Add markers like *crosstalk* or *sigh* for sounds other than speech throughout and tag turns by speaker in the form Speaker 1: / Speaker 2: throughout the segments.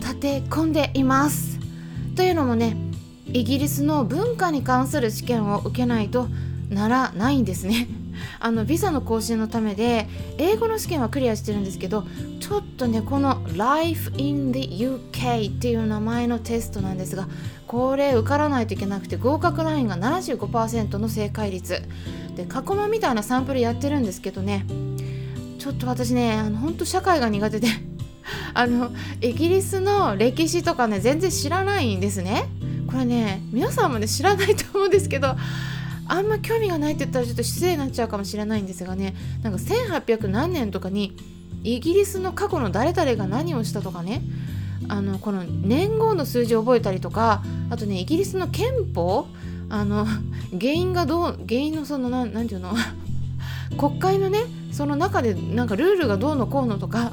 Speaker 1: 立て込んでいます。というのもねイギリスの文化に関する試験を受けないとならないんですね。*laughs* あのビザの更新のためで英語の試験はクリアしてるんですけどちょっとねこの Life in the UK っていう名前のテストなんですがこれ受からないといけなくて合格ラインが75%の正解率。で過去問みたいなサンプルやってるんですけどねちょっと私ねあの本当社会が苦手で。あのイギリスの歴史とかね全然知らないんですね。これね皆さんもね知らないと思うんですけどあんま興味がないって言ったらちょっと失礼になっちゃうかもしれないんですがねなんか1800何年とかにイギリスの過去の誰々が何をしたとかねあのこの年号の数字を覚えたりとかあとねイギリスの憲法あの原因がどう原因のその何て言うの？*laughs* 国会のねその中でなんかルールがどうのこうのとか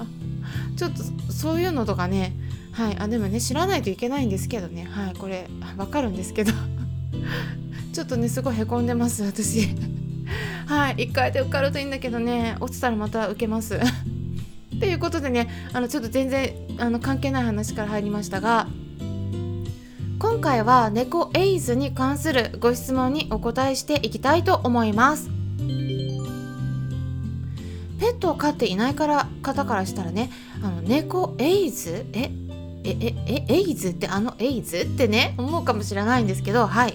Speaker 1: ちょっとそういうのとかね。はい。あでもね知らないといけないんですけどね。はい。これわかるんですけど。*laughs* ちょっとねすごいへこんでます私。*laughs* はい。1回で受かるといいんだけどね。落ちたらまた受けます。*laughs* ということでねあのちょっと全然あの関係ない話から入りましたが今回は猫エイズに関するご質問にお答えしていきたいと思います。ペットを飼っていないから方からしたらねあの猫エイズ？え？えええエイズ？ってあのエイズ？ってね思うかもしれないんですけどはい。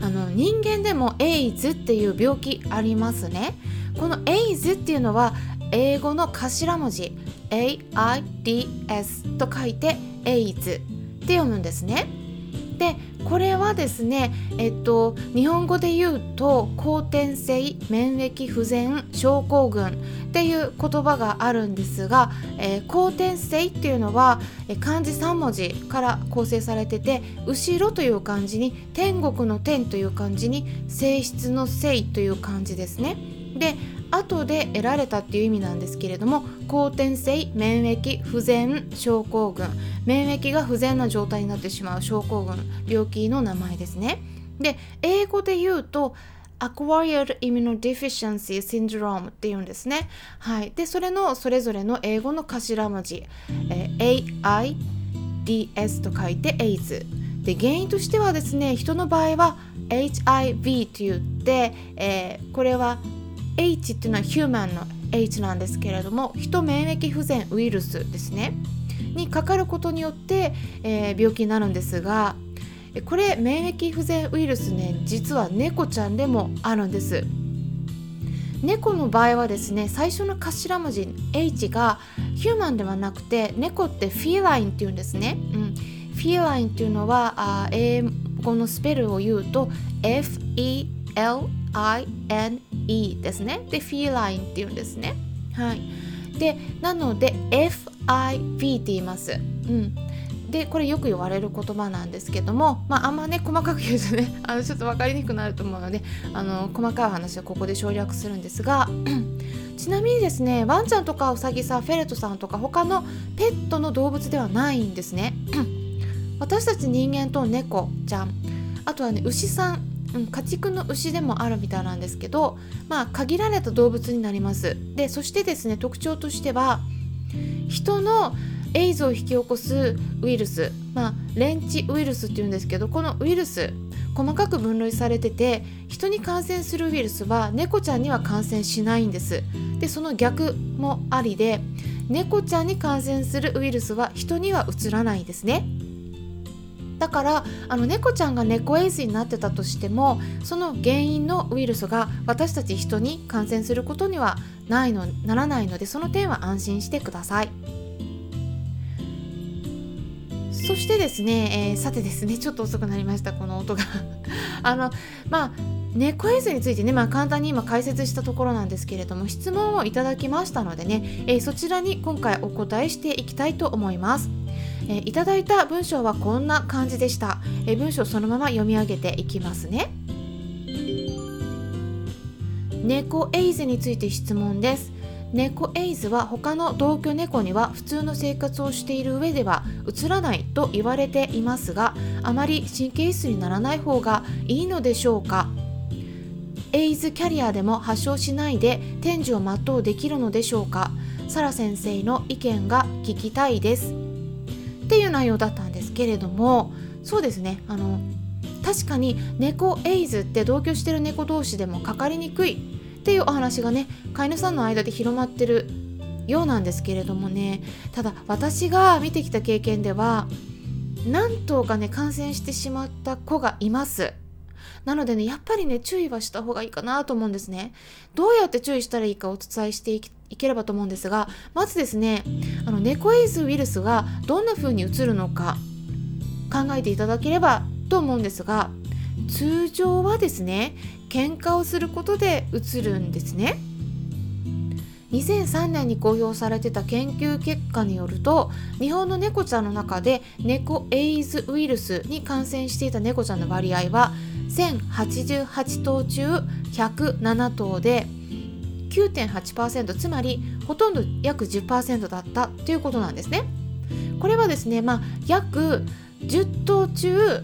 Speaker 1: あの人間でもエイズっていう病気ありますね。このエイズっていうのは英語の頭文字 AIDS と書いてエイズって読むんですね。でこれはですねえっと日本語で言うと後天性免疫不全症候群っていう言葉があるんですが、えー、後天性っていうのは、え漢字3文字から構成されてて後ろという漢字に天国の天という漢字に性質の性という漢字ですね。で後で得られたっていう意味なんですけれども後天性免疫不全症候群免疫が不全な状態になってしまう症候群病気の名前ですねで英語で言うと Acquired Immunodeficiency Syndrome っていうんですね。はい。で、それのそれぞれの英語の頭文字、えー、AIDS と書いて AIDS。で、原因としてはですね、人の場合は HIV と言って、えー、これは H っていうのはヒューマンの H なんですけれども、人免疫不全ウイルスですね。にかかることによって、えー、病気になるんですが、これ免疫不全ウイルスね実は猫ちゃんでもあるんです。猫の場合はですね最初の頭文字 H がヒューマンではなくて猫ってフィーラインっていうんですね、うん、フィーラインっていうのはあ英語のスペルを言うと F-E-L-I-N-E ine ですね。でフィーラインっていうんですね。はい。でなので FIV って言います。うん。でこれよく言われる言葉なんですけども、まあ、あんまね細かく言うとね *laughs* あのちょっと分かりにくくなると思うのであの細かい話はここで省略するんですが *clears throat* ちなみにですねワンちゃんとかウサギさんフェレットさんとか他のペットの動物ではないんですね。*clears throat* 私たち人間と猫ちゃんあとはね牛さんうん、家畜の牛でもあるみたいなんですけどまあ限られた動物になります。でそしてですね特徴としては人のエイズを引き起こすウイルス、まあ、レンチウイルスっていうんですけどこのウイルス細かく分類されてて人に感染するウイルスは猫ちゃんには感染しないんです。でその逆もありで猫ちゃんに感染するウイルスは人にはうつらないんですね。だからあの猫ちゃんが猫エイズになってたとしてもその原因のウイルスが私たち人に感染することにはないのならないのでその点は安心してください。そしてですね、えー、さてですねちょっと遅くなりました。この音が。*laughs* あのまあ猫絵図についてね、まあ、簡単に今解説したところなんですけれども質問をいただきましたのでね、えー、そちらに今回お答えしていきたいと思います。えー、いただいた文章はこんな感じでした、えー、文章そのまま読み上げていきますね。猫エイズについて質問です。猫エイズは他の同居猫には普通の生活をしている上ではうつらないと言われていますがあまり神経質にならない方がいいのでしょうか？エイズキャリアでも発症しないで天寿を全うできるのでしょうか？サラ先生の意見が聞きたいです。っていう内容だったんですけれどもそうですね。あの確かに猫エイズって同居してる猫同士でもかかりにくいっていうお話がね飼い主さんの間で広まってるようなんですけれどもね。ただ私が見てきた経験では何頭かね感染してしまった子がいます。なのでねやっぱりね注意はした方がいいかなと思うんですね。どうやって注意したらいいかお伝えしていいければと思うんですがまずですねあの猫エイズウイルスがどんな風にうつるのか考えていただければと思うんですが通常はですね喧嘩をすることでうつるんですね。2003年に公表されてた研究結果によると日本の猫ちゃんの中で猫エイズウイルスに感染していた猫ちゃんの割合は1088頭中107頭で9.8%つまりほとんど約10%だったということなんですね。これはですね、まあ、約10頭中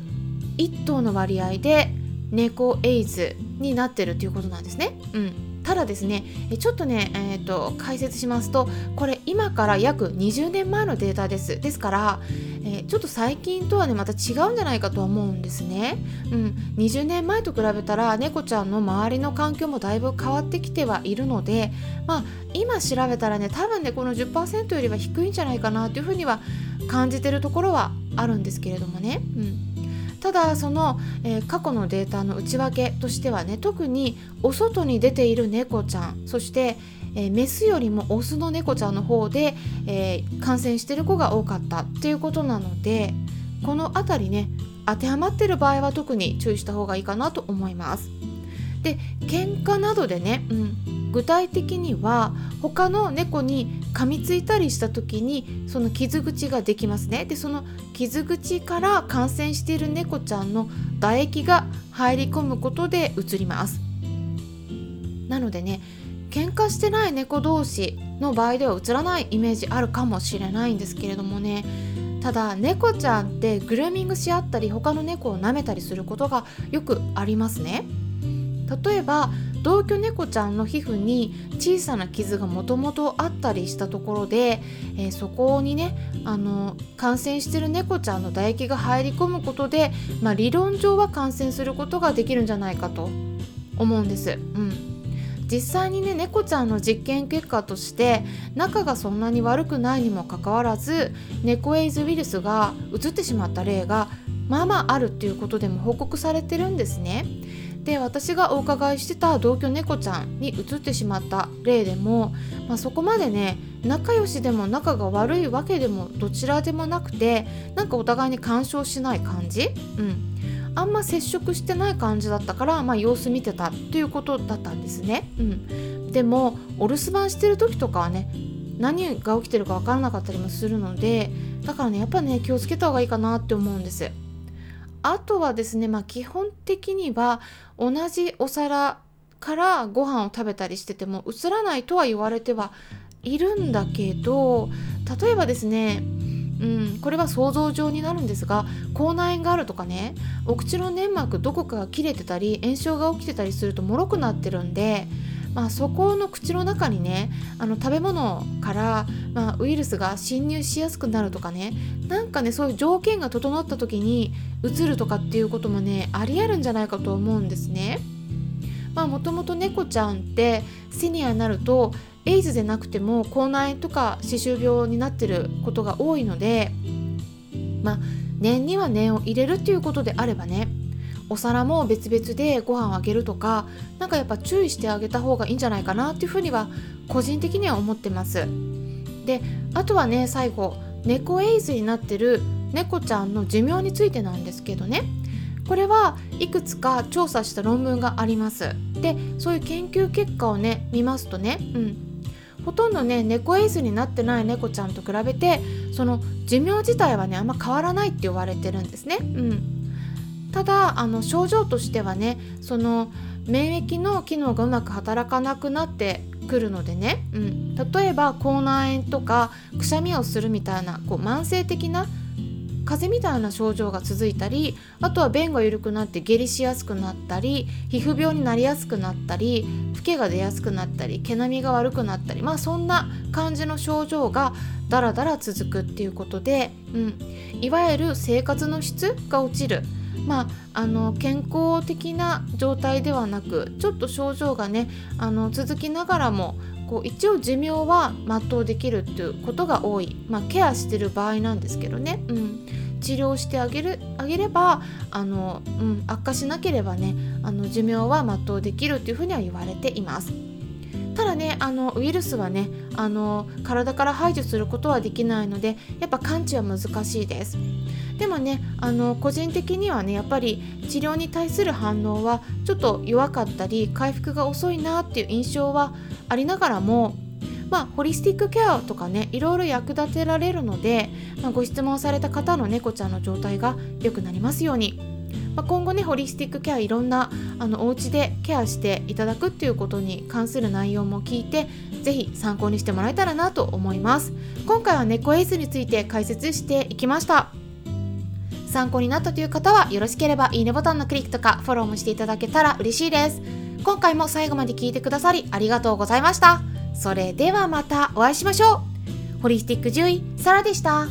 Speaker 1: 1頭の割合で猫エイズになってるということなんですね。うんただですねちょっとね、えーと、解説しますとこれ今から約20年前のデータです。ですから、えー、ちょっと最近とはねまた違うんじゃないかとは思うんですね、うん、20年前と比べたら猫ちゃんの周りの環境もだいぶ変わってきてはいるのでまあ今調べたらね多分ねこの10%よりは低いんじゃないかなというふうには感じてるところはあるんですけれどもね、うん、ただその、えー、過去のデータの内訳としてはね特にお外に出ている猫ちゃんそして、えー、メスよりもオスの猫ちゃんの方で、えー、感染してる子が多かったっていうことなのでこの辺りね当てはまってる場合は特に注意した方がいいかなと思います。で喧嘩などでね、うん、具体的には他の猫に噛みついたりした時にその傷口ができますね。でその傷口から感染している猫ちゃんの唾液が入り込むことでうつります。なのでね喧嘩してない猫同士の場合ではうつらないイメージあるかもしれないんですけれどもね。ただ猫ちゃんってグルーミングし合ったり他の猫を舐めたりすることがよくありますね。例えば同居猫ちゃんの皮膚に小さな傷がもともとあったりしたところで、えー、そこにねあの感染してる猫ちゃんの唾液が入り込むことで、まあ、理論上は感染することができるんじゃないかと思うんです。うん実際にね猫ちゃんの実験結果として仲がそんなに悪くないにもかかわらず猫エイズウイルスがうつってしまった例がまあまああるっていうことでも報告されてるんですね。で私がお伺いしてた同居猫ちゃんに移ってしまった例でも、まあ、そこまでね仲良しでも仲が悪いわけでもどちらでもなくてなんかお互いに干渉しない感じ、うん、あんま接触してない感じだったから、まあ、様子見てたっていうことだったんですね、うん、でもお留守番してる時とかはね何が起きてるか分からなかったりもするのでだからねやっぱね気をつけた方がいいかなって思うんです。あとはですねまあ基本的には同じお皿からご飯を食べたりしてても映らないとは言われてはいるんだけど例えばですねうん、これは想像上になるんですが口内炎があるとかねお口の粘膜どこかが切れてたり炎症が起きてたりすると脆くなってるんでまあ、そこの口の中にねあの食べ物から、まあ、ウイルスが侵入しやすくなるとかねなんかねそういう条件が整った時にうつるとかっていうこともねありえるんじゃないかと思うんですね。まあもともと猫ちゃんってシニアになるとエイズでなくても口内とか歯周病になってることが多いのでまあ念には念を入れるっていうことであればねお皿も別々でご飯をあげるとか何かやっぱ注意してあげた方がいいんじゃないかなっていうふうには個人的には思ってます。であとはね最後猫エイズになってる猫ちゃんの寿命についてなんですけどね。これはいくつか調査した論文があります。でそういう研究結果をね見ますとね、うん、ほとんどね猫エースになってない猫ちゃんと比べてその寿命自体はねあんま変わらないって言われてるんですね。うん、ただあの症状としてはねその免疫の機能がうまく働かなくなってくるのでね、うん、例えば口内炎とかくしゃみをするみたいなこう慢性的な風邪みたいな症状が続いたりあとは便が緩くなって下痢しやすくなったり皮膚病になりやすくなったりフケが出やすくなったり毛並みが悪くなったりまあそんな感じの症状がだらだら続くっていうことで、うん、いわゆる生活の質が落ちる。まあ、あの健康的な状態ではなくちょっと症状がねあの続きながらもこう一応寿命は全うできるっていうことが多い、まあ、ケアしてる場合なんですけどね、うん、治療してあげるあげればあの、うん、悪化しなければねあの寿命は全うできるっていうふうには言われています。ただねあのウイルスはねあの体から排除することはできないのでやっぱ完治は難しいです。でもねあの個人的にはねやっぱり治療に対する反応はちょっと弱かったり回復が遅いなっていう印象はありながらもまあ、ホリスティックケアとかねいろいろ役立てられるので、まあ、ご質問された方の猫ちゃんの状態が良くなりますように、まあ、今後ねホリスティックケアいろんなあのお家でケアしていただくっていうことに関する内容も聞いて是非参考にしてもらえたらなと思います。今回は猫エースについて解説していきました。参考になったという方はよろしければいいねボタンのクリックとかフォローもしていただけたら嬉しいです。今回も最後まで聞いてくださりありがとうございました。それではまたお会いしましょう。ホリスティック獣医サラでした。